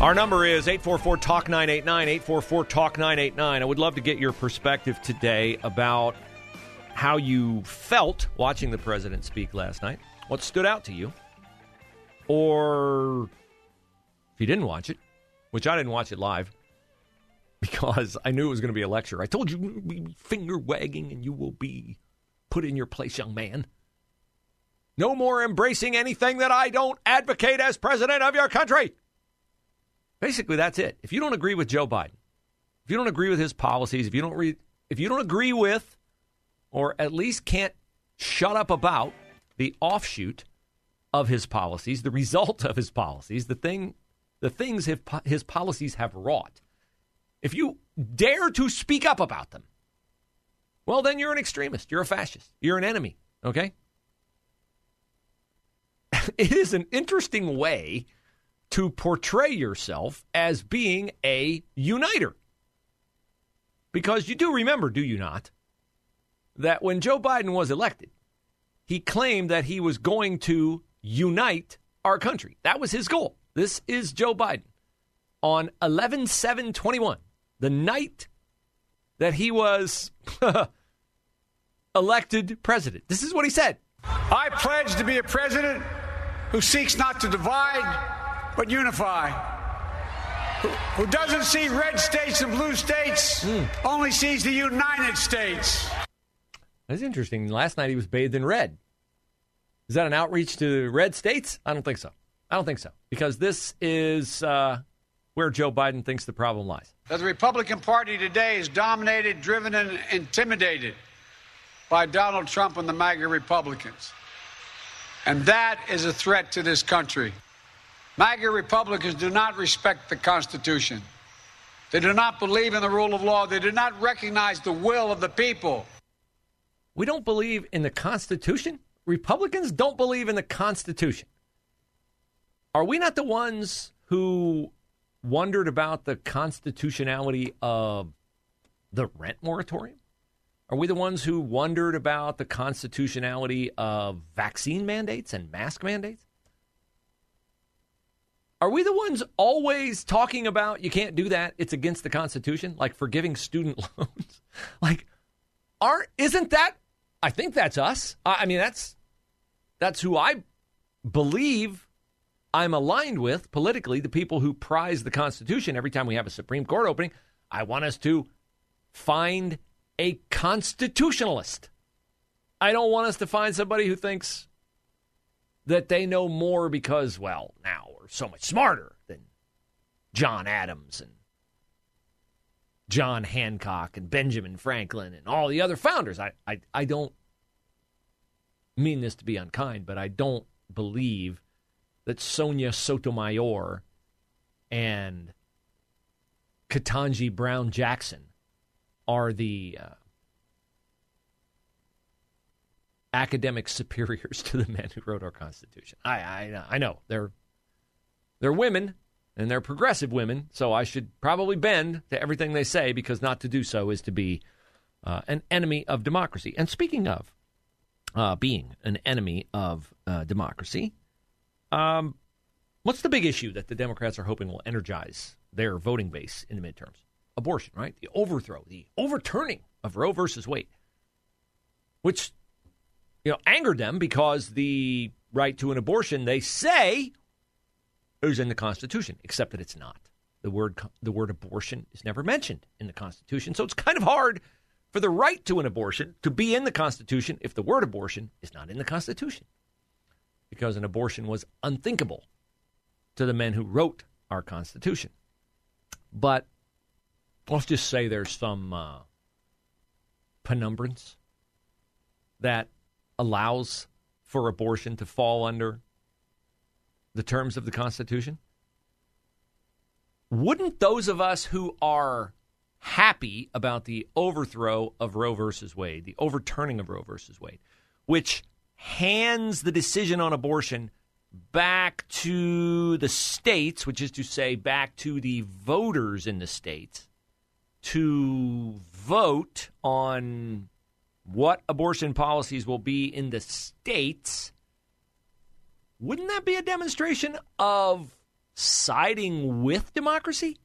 Our number is 844 Talk 989, 844 Talk 989. I would love to get your perspective today about how you felt watching the president speak last night. What stood out to you? Or if you didn't watch it, which I didn't watch it live because I knew it was going to be a lecture. I told you finger wagging and you will be put in your place, young man. No more embracing anything that I don't advocate as president of your country. Basically, that's it. If you don't agree with Joe Biden, if you don't agree with his policies, if you don't re- if you don't agree with, or at least can't shut up about the offshoot of his policies, the result of his policies, the thing, the things his, his policies have wrought. If you dare to speak up about them, well, then you're an extremist. You're a fascist. You're an enemy. Okay. it is an interesting way to portray yourself as being a uniter. Because you do remember, do you not, that when Joe Biden was elected, he claimed that he was going to unite our country. That was his goal. This is Joe Biden on 11 7 21, the night that he was elected president. This is what he said. I pledge to be a president who seeks not to divide but unify. Who, who doesn't see red states and blue states, mm. only sees the United States. That's interesting. Last night he was bathed in red. Is that an outreach to red states? I don't think so. I don't think so. Because this is uh, where Joe Biden thinks the problem lies. The Republican Party today is dominated, driven, and intimidated by Donald Trump and the MAGA Republicans. And that is a threat to this country. MAGA Republicans do not respect the Constitution. They do not believe in the rule of law. They do not recognize the will of the people. We don't believe in the Constitution? Republicans don't believe in the Constitution. Are we not the ones who wondered about the constitutionality of the rent moratorium? Are we the ones who wondered about the constitutionality of vaccine mandates and mask mandates? Are we the ones always talking about you can't do that? It's against the Constitution, like forgiving student loans. like, aren't isn't that? I think that's us. I mean, that's that's who I believe I'm aligned with politically. The people who prize the Constitution. Every time we have a Supreme Court opening, I want us to find a constitutionalist. I don't want us to find somebody who thinks that they know more because, well, now we're so much smarter than John Adams and John Hancock and Benjamin Franklin and all the other founders. I, I, I don't mean this to be unkind, but I don't believe that Sonia Sotomayor and Ketanji Brown Jackson are the uh, academic superiors to the men who wrote our Constitution. I, I, I know they're they're women and they're progressive women, so I should probably bend to everything they say because not to do so is to be uh, an enemy of democracy. And speaking of uh, being an enemy of uh, democracy, um, what's the big issue that the Democrats are hoping will energize their voting base in the midterms? Abortion, right? The overthrow, the overturning of Roe versus Wade, which you know, angered them because the right to an abortion, they say, is in the Constitution, except that it's not. The word the word abortion is never mentioned in the Constitution, so it's kind of hard for the right to an abortion to be in the Constitution if the word abortion is not in the Constitution. Because an abortion was unthinkable to the men who wrote our Constitution. But let's just say there's some uh, penumbrance that allows for abortion to fall under the terms of the Constitution. Wouldn't those of us who are happy about the overthrow of Roe versus Wade, the overturning of Roe versus Wade, which hands the decision on abortion back to the states, which is to say, back to the voters in the states to vote on what abortion policies will be in the states. Wouldn't that be a demonstration of siding with democracy?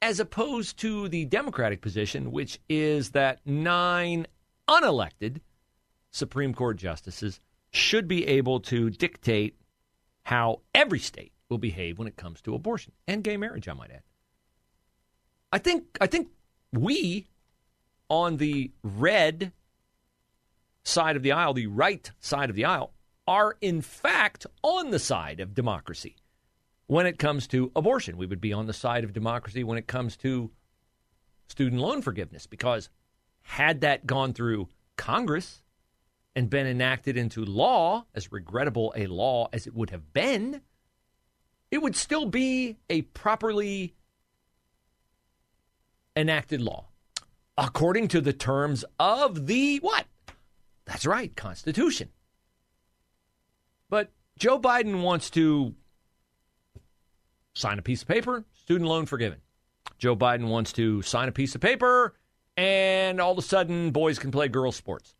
as opposed to the Democratic position, which is that nine unelected Supreme Court justices should be able to dictate how every state will behave when it comes to abortion and gay marriage, I might add. I think I think we on the red side of the aisle, the right side of the aisle, are in fact on the side of democracy when it comes to abortion. We would be on the side of democracy when it comes to student loan forgiveness because had that gone through Congress and been enacted into law, as regrettable a law as it would have been, it would still be a properly enacted law according to the terms of the what? That's right, Constitution. But Joe Biden wants to sign a piece of paper, student loan forgiven. Joe Biden wants to sign a piece of paper, and all of a sudden, boys can play girls' sports.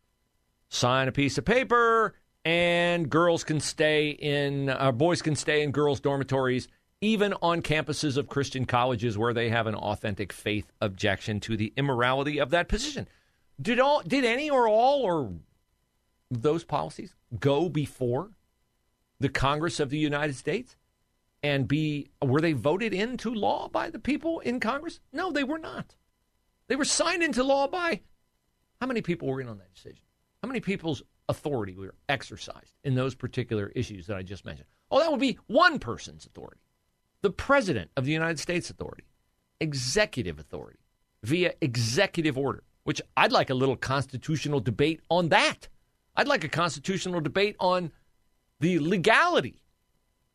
Sign a piece of paper, and girls can stay in, uh, boys can stay in girls' dormitories, even on campuses of Christian colleges where they have an authentic faith objection to the immorality of that position. Did all, did any or all or those policies go before the Congress of the United States? and be were they voted into law by the people in Congress? No, they were not. They were signed into law by how many people were in on that decision? How many people's authority were exercised in those particular issues that I just mentioned? Oh, that would be one person's authority. The president of the United States authority, executive authority via executive order, which I'd like a little constitutional debate on that. I'd like a constitutional debate on the legality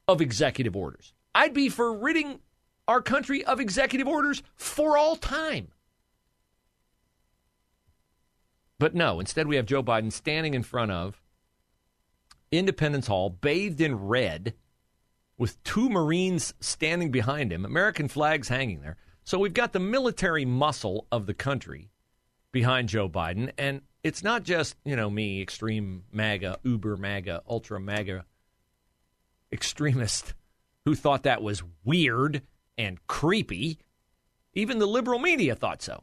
of executive orders. I'd be for ridding our country of executive orders for all time. But no, instead we have Joe Biden standing in front of Independence Hall, bathed in red, with two Marines standing behind him, American flags hanging there. So we've got the military muscle of the country behind Joe Biden. And it's not just, you know, me, extreme MAGA, uber MAGA, ultra MAGA extremist who thought that was weird and creepy. Even the liberal media thought so.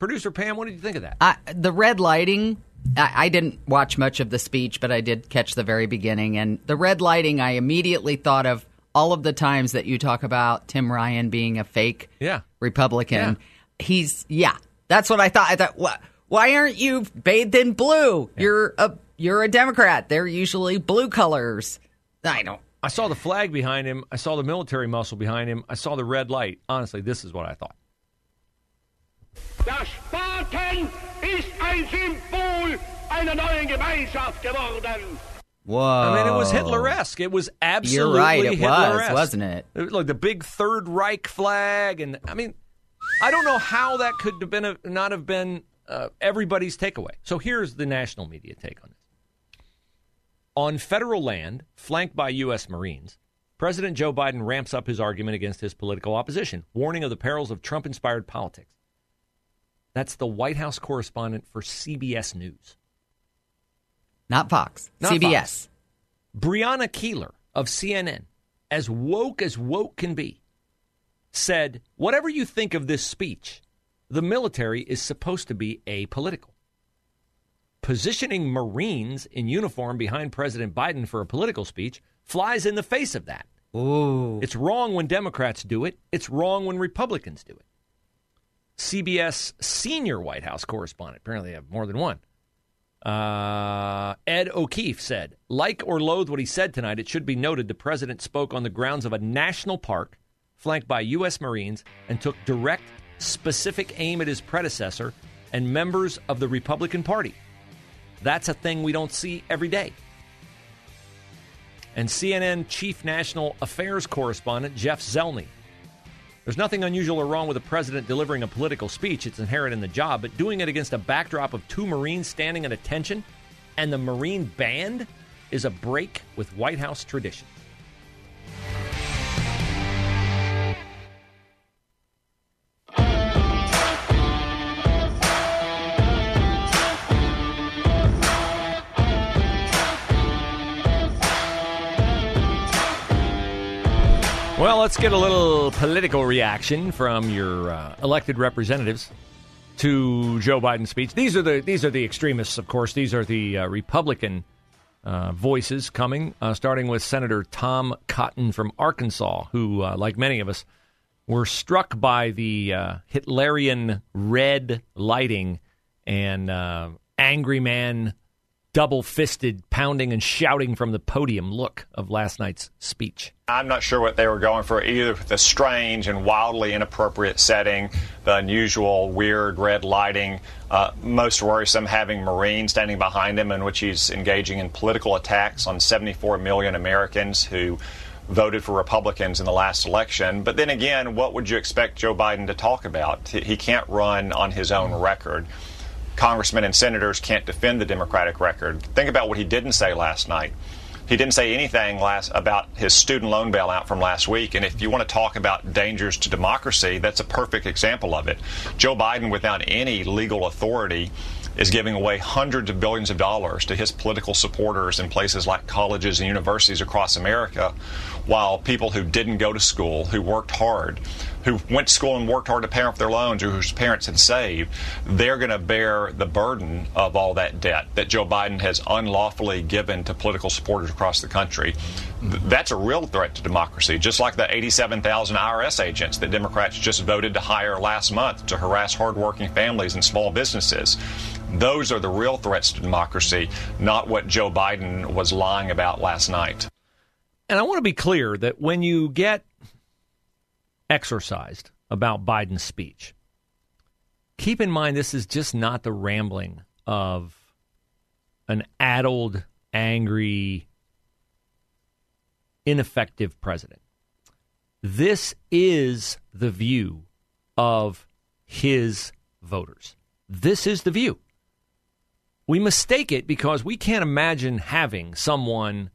Producer Pam, what did you think of that? Uh, the red lighting, I, I, didn't watch much of the speech, but I did catch the very beginning. And the red lighting, I immediately thought of all of the times that you talk about Tim Ryan being a fake yeah. Republican. Yeah. He's, yeah, that's what I thought. I thought, what? Why aren't you bathed in blue? Yeah. You're a you're a Democrat. They're usually blue colors. I don't. I saw the flag behind him. I saw the military muscle behind him. I saw the red light. Honestly, this is what I thought. Der Spaten ist ein Symbol einer neuen Gemeinschaft geworden. Whoa! I mean, it was Hitler-esque. It was absolutely You're right. It was, wasn't it? it was like the big Third Reich flag, and I mean, I don't know how that could have been a, not have been uh, everybody's takeaway. So here's the national media take on this. On federal land, flanked by U.S. Marines, President Joe Biden ramps up his argument against his political opposition, warning of the perils of Trump inspired politics. That's the White House correspondent for CBS News. Not Fox, Not CBS. Fox. Brianna Keilar of CNN, as woke as woke can be, said, Whatever you think of this speech, the military is supposed to be apolitical positioning Marines in uniform behind President Biden for a political speech flies in the face of that. Ooh. It's wrong when Democrats do it, it's wrong when Republicans do it. CBS senior White House correspondent. Apparently, they have more than one. Uh, Ed O'Keefe said, like or loathe what he said tonight, it should be noted the president spoke on the grounds of a national park flanked by U.S. Marines and took direct, specific aim at his predecessor and members of the Republican Party. That's a thing we don't see every day. And CNN chief national affairs correspondent Jeff Zeleny there's nothing unusual or wrong with a president delivering a political speech. It's inherent in the job, but doing it against a backdrop of two Marines standing at attention and the Marine band is a break with White House tradition. Well, let's get a little political reaction from your uh, elected representatives to Joe Biden's speech. These are the these are the extremists, of course. These are the uh, Republican uh, voices coming, uh, starting with Senator Tom Cotton from Arkansas, who, uh, like many of us, were struck by the uh, Hitlerian red lighting and angry man double fisted, pounding and shouting from the podium look of last night's speech. I'm not sure what they were going for, either the strange and wildly inappropriate setting, the unusual, weird red lighting, uh, most worrisome having Marine standing behind him, in which he's engaging in political attacks on 74 million Americans who voted for Republicans in the last election. But then again, what would you expect Joe Biden to talk about? He can't run on his own record congressmen and senators can't defend the Democratic record. Think about what he didn't say last night. He didn't say anything last about his student loan bailout from last week. And if you want to talk about dangers to democracy, that's a perfect example of it. Joe Biden, without any legal authority, is giving away hundreds of billions of dollars to his political supporters in places like colleges and universities across America, while people who didn't go to school, who worked hard, who went to school and worked hard to pay off their loans or whose parents had saved, they're going to bear the burden of all that debt that Joe Biden has unlawfully given to political supporters across the country. That's a real threat to democracy, just like the 87,000 IRS agents that Democrats just voted to hire last month to harass hardworking families and small businesses. Those are the real threats to democracy, not what Joe Biden was lying about last night. And I want to be clear that when you get exercised about Biden's speech. Keep in mind, this is just not the rambling of an addled, angry, ineffective president. This is the view of his voters. This is the view. We mistake it because we can't imagine having someone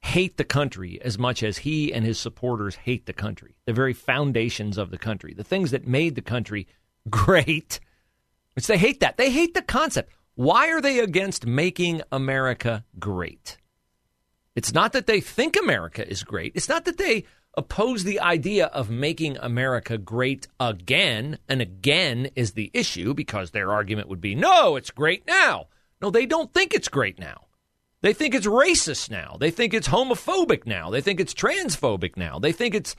hate the country as much as he and his supporters hate the country, the very foundations of the country, the things that made the country great. Which they hate that. They hate the concept. Why are they against making America great? It's not that they think America is great. It's not that they oppose the idea of making America great again, and again is the issue because their argument would be no, it's great now. No, they don't think it's great now. They think it's racist now. They think it's homophobic now. They think it's transphobic now. They think it's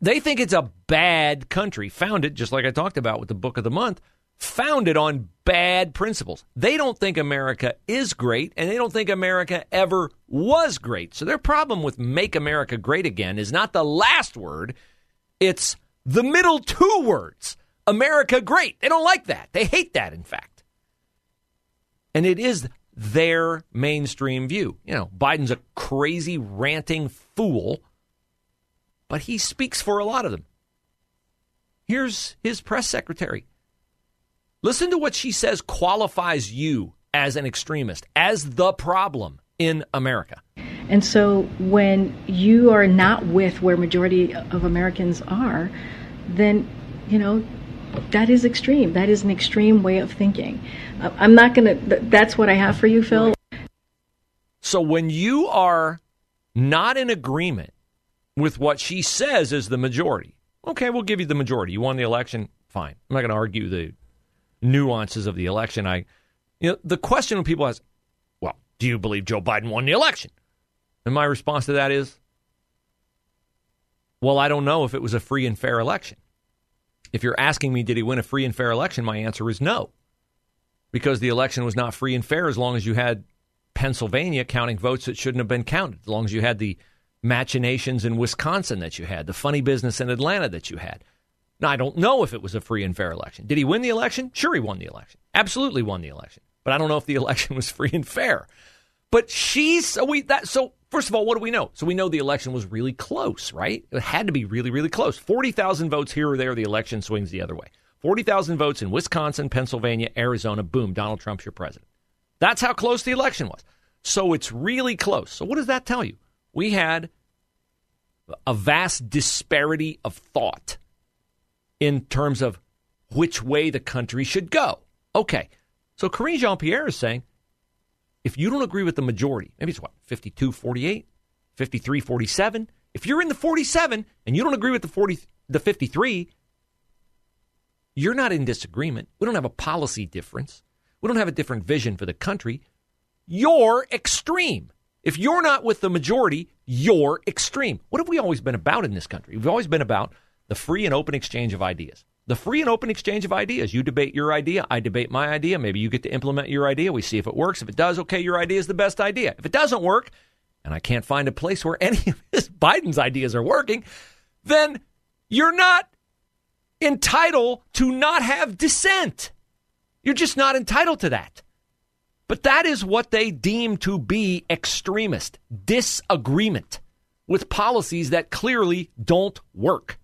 they think it's a bad country founded just like I talked about with the book of the month, founded on bad principles. They don't think America is great and they don't think America ever was great. So their problem with make America great again is not the last word, it's the middle two words. America great. They don't like that. They hate that in fact. And it is their mainstream view. You know, Biden's a crazy, ranting fool, but he speaks for a lot of them. Here's his press secretary. Listen to what she says qualifies you as an extremist, as the problem in America. And so when you are not with where majority of Americans are, then, you know, that is extreme. That is an extreme way of thinking. I'm not going to, that's what I have for you, Phil. So when you are not in agreement with what she says is the majority, okay, we'll give you the majority. You won the election, fine. I'm not going to argue the nuances of the election. I, you know, the question when people ask, well, do you believe Joe Biden won the election? And my response to that is, well, I don't know if it was a free and fair election. If you're asking me, did he win a free and fair election? My answer is no. Because the election was not free and fair as long as you had Pennsylvania counting votes that shouldn't have been counted, as long as you had the machinations in Wisconsin that you had, the funny business in Atlanta that you had. Now, I don't know if it was a free and fair election. Did he win the election? Sure, he won the election. Absolutely won the election. But I don't know if the election was free and fair. But she's so we that so first of all, what do we know? So we know the election was really close, right? It had to be really, really close. Forty thousand votes here or there, the election swings the other way. Forty thousand votes in Wisconsin, Pennsylvania, Arizona. Boom, Donald Trump's your president. That's how close the election was. So it's really close. So what does that tell you? We had a vast disparity of thought in terms of which way the country should go. Okay. So Karine Jean Pierre is saying if you don't agree with the majority, maybe it's what, 52 48, 53 47. If you're in the 47 and you don't agree with the 40 the 53, you're not in disagreement. We don't have a policy difference. We don't have a different vision for the country. You're extreme. If you're not with the majority, you're extreme. What have we always been about in this country? We've always been about the free and open exchange of ideas. The free and open exchange of ideas. You debate your idea, I debate my idea. Maybe you get to implement your idea. We see if it works. If it does, okay, your idea is the best idea. If it doesn't work, and I can't find a place where any of this Biden's ideas are working, then you're not entitled to not have dissent. You're just not entitled to that. But that is what they deem to be extremist disagreement with policies that clearly don't work.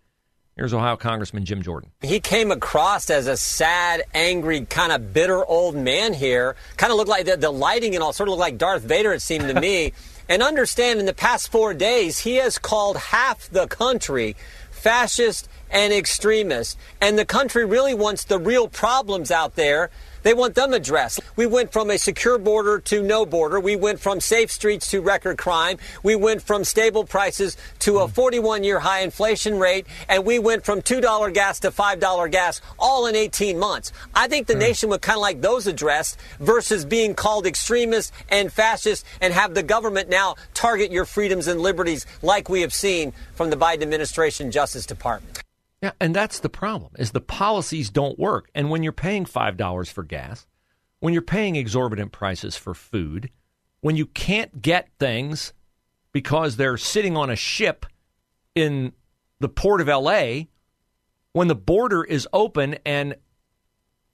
Here's Ohio Congressman Jim Jordan. He came across as a sad, angry, kind of bitter old man here. Kind of looked like the, the lighting and all sort of looked like Darth Vader, it seemed to me. and understand in the past four days, he has called half the country fascist and extremist. And the country really wants the real problems out there they want them addressed. We went from a secure border to no border. We went from safe streets to record crime. We went from stable prices to a 41 year high inflation rate. And we went from $2 gas to $5 gas all in 18 months. I think the mm. nation would kind of like those addressed versus being called extremist and fascist and have the government now target your freedoms and liberties like we have seen from the Biden administration Justice Department. Yeah, and that's the problem is the policies don't work. And when you're paying $5 for gas, when you're paying exorbitant prices for food, when you can't get things because they're sitting on a ship in the port of LA, when the border is open and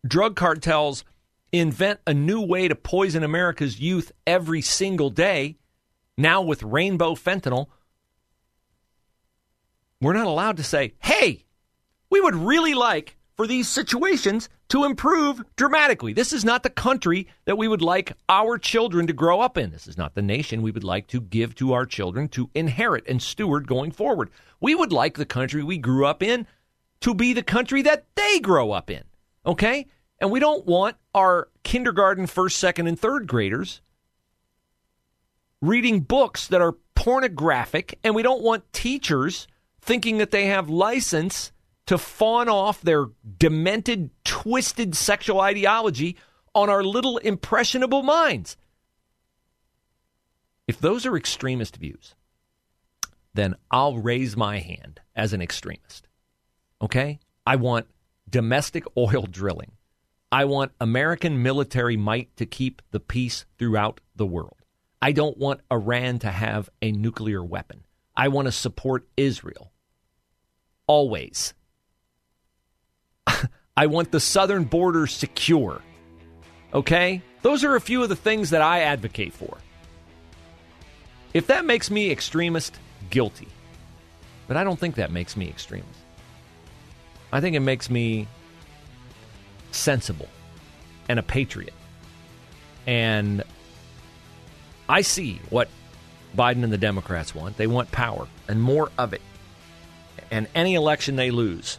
drug cartels invent a new way to poison America's youth every single day, now with rainbow fentanyl, we're not allowed to say, hey, we would really like for these situations to improve dramatically. This is not the country that we would like our children to grow up in. This is not the nation we would like to give to our children to inherit and steward going forward. We would like the country we grew up in to be the country that they grow up in. Okay? And we don't want our kindergarten, first, second, and third graders reading books that are pornographic, and we don't want teachers thinking that they have license to fawn off their demented, twisted sexual ideology on our little impressionable minds. If those are extremist views, then I'll raise my hand as an extremist. Okay? I want domestic oil drilling. I want American military might to keep the peace throughout the world. I don't want Iran to have a nuclear weapon. I want to support Israel. Always. I want the southern border secure. Okay? Those are a few of the things that I advocate for. If that makes me extremist, guilty. But I don't think that makes me extremist. I think it makes me sensible and a patriot. And I see what Biden and the Democrats want. They want power and more of it. And any election they lose,